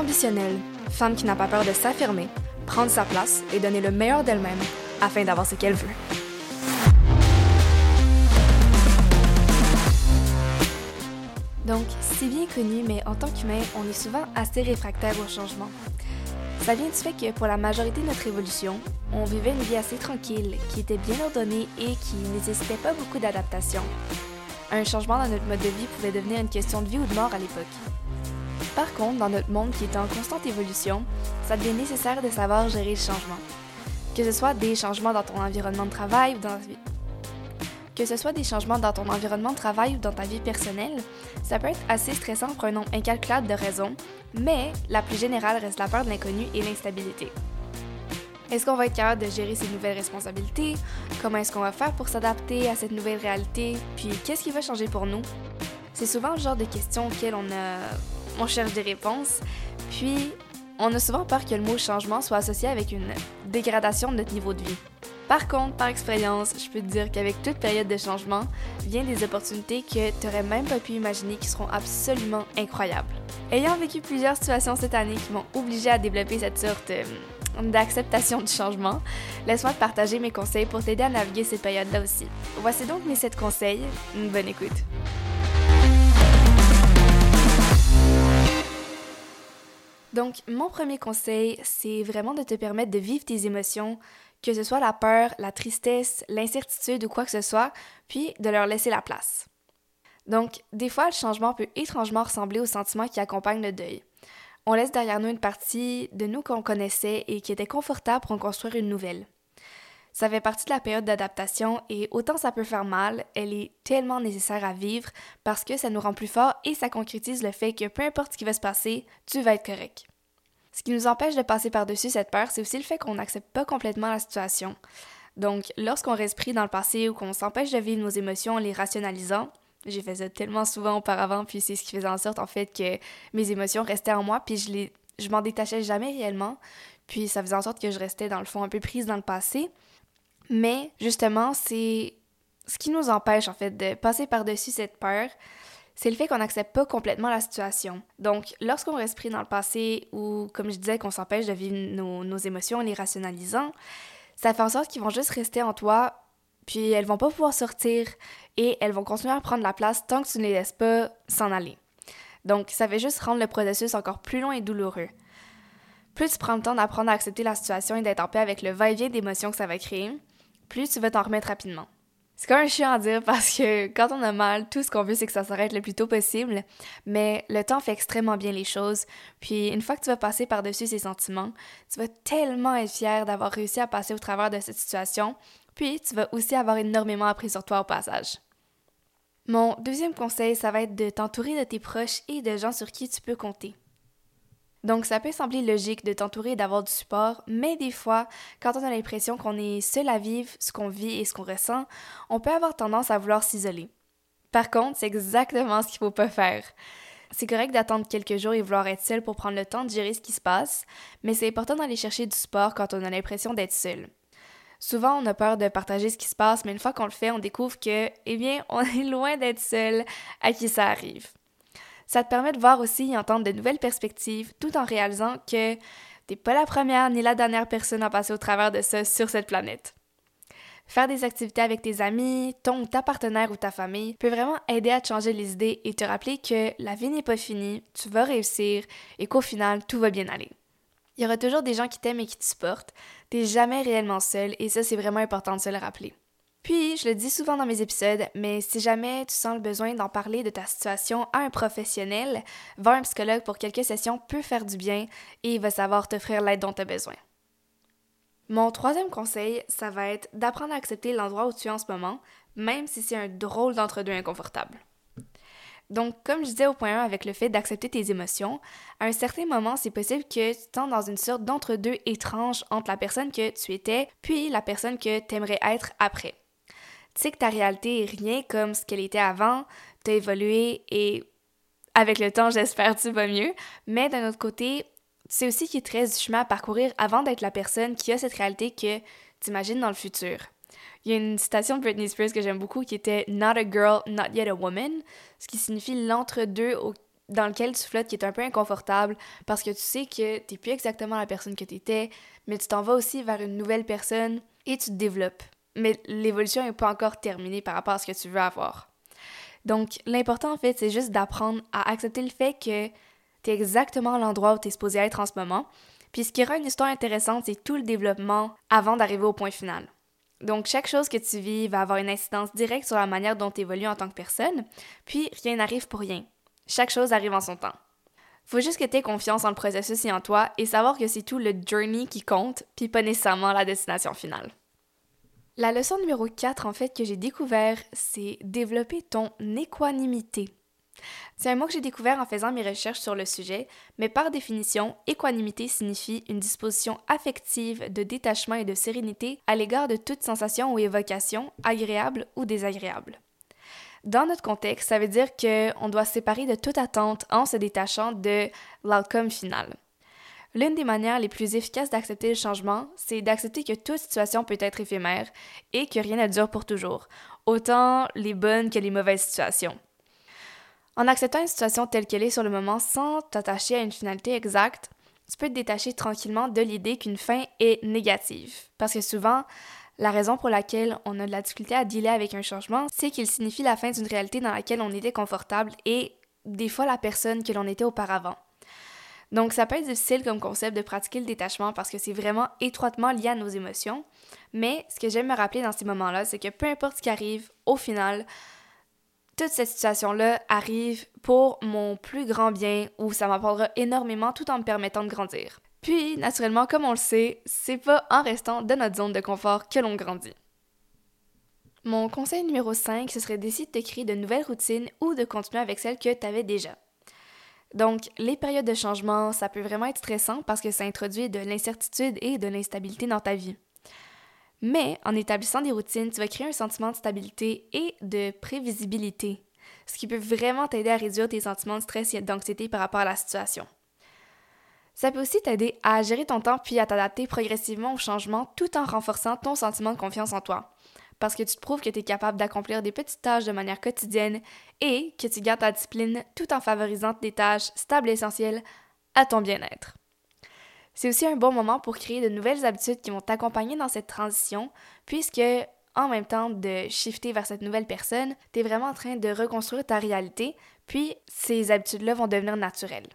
ambitionnelle, femme qui n'a pas peur de s'affirmer, prendre sa place et donner le meilleur d'elle-même afin d'avoir ce qu'elle veut. Donc, c'est bien connu, mais en tant qu'humain, on est souvent assez réfractaire au changement. Ça vient du fait que pour la majorité de notre évolution, on vivait une vie assez tranquille, qui était bien ordonnée et qui nécessitait pas beaucoup d'adaptation. Un changement dans notre mode de vie pouvait devenir une question de vie ou de mort à l'époque. Par contre, dans notre monde qui est en constante évolution, ça devient nécessaire de savoir gérer le changement. Que ce soit des changements dans ton environnement de travail ou dans que ce soit des changements dans ton environnement de travail ou dans ta vie personnelle, ça peut être assez stressant pour un nombre incalculable de raisons, mais la plus générale reste la peur de l'inconnu et l'instabilité. Est-ce qu'on va être capable de gérer ces nouvelles responsabilités? Comment est-ce qu'on va faire pour s'adapter à cette nouvelle réalité? Puis qu'est-ce qui va changer pour nous? C'est souvent le genre de questions auxquelles on, a... on cherche des réponses. Puis on a souvent peur que le mot changement soit associé avec une dégradation de notre niveau de vie. Par contre, par expérience, je peux te dire qu'avec toute période de changement, viennent des opportunités que tu n'aurais même pas pu imaginer qui seront absolument incroyables. Ayant vécu plusieurs situations cette année qui m'ont obligé à développer cette sorte euh, d'acceptation du changement, laisse-moi te partager mes conseils pour t'aider à naviguer cette période-là aussi. Voici donc mes 7 conseils. Bonne écoute. Donc, mon premier conseil, c'est vraiment de te permettre de vivre tes émotions, que ce soit la peur, la tristesse, l'incertitude ou quoi que ce soit, puis de leur laisser la place. Donc, des fois, le changement peut étrangement ressembler aux sentiments qui accompagnent le deuil. On laisse derrière nous une partie de nous qu'on connaissait et qui était confortable pour en construire une nouvelle. Ça fait partie de la période d'adaptation et autant ça peut faire mal, elle est tellement nécessaire à vivre parce que ça nous rend plus forts et ça concrétise le fait que peu importe ce qui va se passer, tu vas être correct. Ce qui nous empêche de passer par-dessus cette peur, c'est aussi le fait qu'on n'accepte pas complètement la situation. Donc, lorsqu'on reste pris dans le passé ou qu'on s'empêche de vivre nos émotions en les rationalisant, j'ai fait ça tellement souvent auparavant, puis c'est ce qui faisait en sorte en fait que mes émotions restaient en moi, puis je les je m'en détachais jamais réellement, puis ça faisait en sorte que je restais dans le fond un peu prise dans le passé. Mais justement, c'est ce qui nous empêche en fait de passer par-dessus cette peur, c'est le fait qu'on n'accepte pas complètement la situation. Donc, lorsqu'on reste pris dans le passé ou, comme je disais, qu'on s'empêche de vivre nos, nos, émotions en les rationalisant, ça fait en sorte qu'ils vont juste rester en toi, puis elles vont pas pouvoir sortir et elles vont continuer à prendre la place tant que tu ne les laisses pas s'en aller. Donc, ça fait juste rendre le processus encore plus long et douloureux. Plus tu prends le temps d'apprendre à accepter la situation et d'être en paix avec le va-et-vient d'émotions que ça va créer, plus tu vas t'en remettre rapidement. C'est quand même chiant à dire parce que quand on a mal, tout ce qu'on veut, c'est que ça s'arrête le plus tôt possible, mais le temps fait extrêmement bien les choses. Puis une fois que tu vas passer par-dessus ces sentiments, tu vas tellement être fier d'avoir réussi à passer au travers de cette situation, puis tu vas aussi avoir énormément appris sur toi au passage. Mon deuxième conseil, ça va être de t'entourer de tes proches et de gens sur qui tu peux compter. Donc, ça peut sembler logique de t'entourer et d'avoir du support, mais des fois, quand on a l'impression qu'on est seul à vivre ce qu'on vit et ce qu'on ressent, on peut avoir tendance à vouloir s'isoler. Par contre, c'est exactement ce qu'il faut pas faire. C'est correct d'attendre quelques jours et vouloir être seul pour prendre le temps de gérer ce qui se passe, mais c'est important d'aller chercher du support quand on a l'impression d'être seul. Souvent, on a peur de partager ce qui se passe, mais une fois qu'on le fait, on découvre que, eh bien, on est loin d'être seul à qui ça arrive. Ça te permet de voir aussi et entendre de nouvelles perspectives tout en réalisant que t'es pas la première ni la dernière personne à passer au travers de ça sur cette planète. Faire des activités avec tes amis, ton ou ta partenaire ou ta famille peut vraiment aider à te changer les idées et te rappeler que la vie n'est pas finie, tu vas réussir et qu'au final, tout va bien aller. Il y aura toujours des gens qui t'aiment et qui te supportent. T'es jamais réellement seul et ça, c'est vraiment important de se le rappeler. Puis, je le dis souvent dans mes épisodes, mais si jamais tu sens le besoin d'en parler de ta situation à un professionnel, voir un psychologue pour quelques sessions peut faire du bien et il va savoir t'offrir l'aide dont tu as besoin. Mon troisième conseil, ça va être d'apprendre à accepter l'endroit où tu es en ce moment, même si c'est un drôle d'entre-deux inconfortable. Donc, comme je disais au point 1 avec le fait d'accepter tes émotions, à un certain moment, c'est possible que tu tentes dans une sorte d'entre-deux étrange entre la personne que tu étais puis la personne que tu aimerais être après tu sais que ta réalité est rien comme ce qu'elle était avant, tu as évolué et avec le temps, j'espère tu vas mieux. Mais d'un autre côté, tu sais aussi qu'il te reste du chemin à parcourir avant d'être la personne qui a cette réalité que tu imagines dans le futur. Il y a une citation de Britney Spears que j'aime beaucoup qui était Not a girl, not yet a woman, ce qui signifie l'entre-deux dans lequel tu flottes qui est un peu inconfortable parce que tu sais que tu n'es plus exactement la personne que tu étais, mais tu t'en vas aussi vers une nouvelle personne et tu te développes. Mais l'évolution n'est pas encore terminée par rapport à ce que tu veux avoir. Donc, l'important en fait, c'est juste d'apprendre à accepter le fait que tu es exactement l'endroit où tu es supposé être en ce moment. Puis ce qui rend une histoire intéressante, c'est tout le développement avant d'arriver au point final. Donc, chaque chose que tu vis va avoir une incidence directe sur la manière dont tu évolues en tant que personne, puis rien n'arrive pour rien. Chaque chose arrive en son temps. Faut juste que tu aies confiance en le processus et en toi et savoir que c'est tout le journey qui compte, puis pas nécessairement la destination finale. La leçon numéro 4, en fait, que j'ai découvert, c'est développer ton équanimité. C'est un mot que j'ai découvert en faisant mes recherches sur le sujet, mais par définition, équanimité signifie une disposition affective de détachement et de sérénité à l'égard de toute sensation ou évocation, agréable ou désagréable. Dans notre contexte, ça veut dire qu'on doit se séparer de toute attente en se détachant de l'outcome final. L'une des manières les plus efficaces d'accepter le changement, c'est d'accepter que toute situation peut être éphémère et que rien ne dure pour toujours, autant les bonnes que les mauvaises situations. En acceptant une situation telle qu'elle est sur le moment sans t'attacher à une finalité exacte, tu peux te détacher tranquillement de l'idée qu'une fin est négative. Parce que souvent, la raison pour laquelle on a de la difficulté à dealer avec un changement, c'est qu'il signifie la fin d'une réalité dans laquelle on était confortable et des fois la personne que l'on était auparavant. Donc ça peut être difficile comme concept de pratiquer le détachement parce que c'est vraiment étroitement lié à nos émotions, mais ce que j'aime me rappeler dans ces moments-là, c'est que peu importe ce qui arrive, au final, toute cette situation-là arrive pour mon plus grand bien ou ça m'apportera énormément tout en me permettant de grandir. Puis, naturellement, comme on le sait, c'est pas en restant dans notre zone de confort que l'on grandit. Mon conseil numéro 5, ce serait d'essayer de créer de nouvelles routines ou de continuer avec celles que tu avais déjà. Donc, les périodes de changement, ça peut vraiment être stressant parce que ça introduit de l'incertitude et de l'instabilité dans ta vie. Mais en établissant des routines, tu vas créer un sentiment de stabilité et de prévisibilité, ce qui peut vraiment t'aider à réduire tes sentiments de stress et d'anxiété par rapport à la situation. Ça peut aussi t'aider à gérer ton temps puis à t'adapter progressivement au changement tout en renforçant ton sentiment de confiance en toi. Parce que tu te prouves que tu es capable d'accomplir des petites tâches de manière quotidienne et que tu gardes ta discipline tout en favorisant des tâches stables et essentielles à ton bien-être. C'est aussi un bon moment pour créer de nouvelles habitudes qui vont t'accompagner dans cette transition, puisque en même temps de shifter vers cette nouvelle personne, tu es vraiment en train de reconstruire ta réalité, puis ces habitudes-là vont devenir naturelles.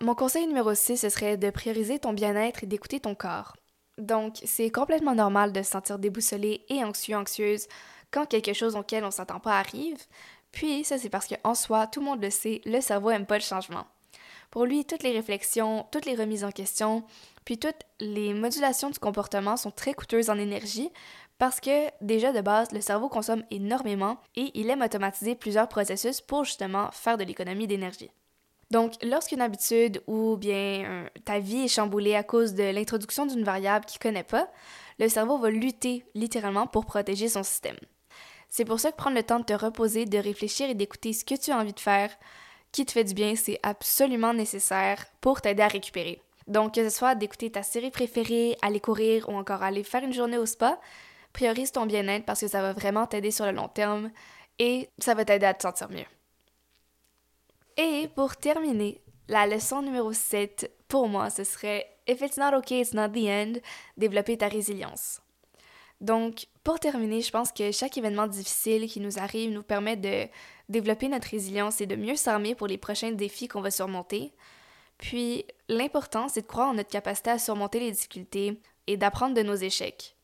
Mon conseil numéro 6, ce serait de prioriser ton bien-être et d'écouter ton corps. Donc, c'est complètement normal de se sentir déboussolé et anxieux, anxieuse quand quelque chose auquel on s'attend pas arrive. Puis, ça, c'est parce qu'en soi, tout le monde le sait, le cerveau aime pas le changement. Pour lui, toutes les réflexions, toutes les remises en question, puis toutes les modulations du comportement sont très coûteuses en énergie parce que déjà de base, le cerveau consomme énormément et il aime automatiser plusieurs processus pour justement faire de l'économie d'énergie. Donc, lorsqu'une habitude ou bien ta vie est chamboulée à cause de l'introduction d'une variable qu'il ne connaît pas, le cerveau va lutter littéralement pour protéger son système. C'est pour ça que prendre le temps de te reposer, de réfléchir et d'écouter ce que tu as envie de faire, qui te fait du bien, c'est absolument nécessaire pour t'aider à récupérer. Donc, que ce soit d'écouter ta série préférée, aller courir ou encore aller faire une journée au spa, priorise ton bien-être parce que ça va vraiment t'aider sur le long terme et ça va t'aider à te sentir mieux. Et pour terminer, la leçon numéro 7, pour moi, ce serait If it's not okay, it's not the end, développer ta résilience. Donc, pour terminer, je pense que chaque événement difficile qui nous arrive nous permet de développer notre résilience et de mieux s'armer pour les prochains défis qu'on va surmonter. Puis, l'important, c'est de croire en notre capacité à surmonter les difficultés et d'apprendre de nos échecs.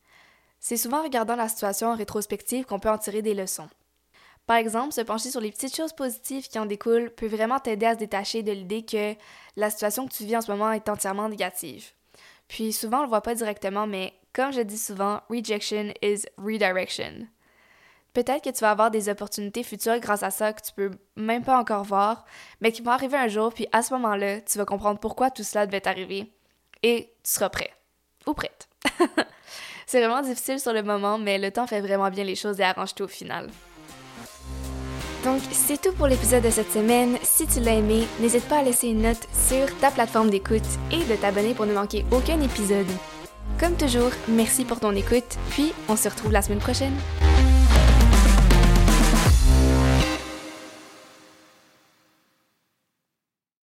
C'est souvent en regardant la situation en rétrospective qu'on peut en tirer des leçons. Par exemple, se pencher sur les petites choses positives qui en découlent peut vraiment t'aider à se détacher de l'idée que la situation que tu vis en ce moment est entièrement négative. Puis souvent, on le voit pas directement, mais comme je dis souvent, rejection is redirection. Peut-être que tu vas avoir des opportunités futures grâce à ça que tu peux même pas encore voir, mais qui vont arriver un jour, puis à ce moment-là, tu vas comprendre pourquoi tout cela devait t'arriver. Et tu seras prêt. Ou prête. C'est vraiment difficile sur le moment, mais le temps fait vraiment bien les choses et arrange tout au final. Donc, c'est tout pour l'épisode de cette semaine. Si tu l'as aimé, n'hésite pas à laisser une note sur ta plateforme d'écoute et de t'abonner pour ne manquer aucun épisode. Comme toujours, merci pour ton écoute, puis on se retrouve la semaine prochaine.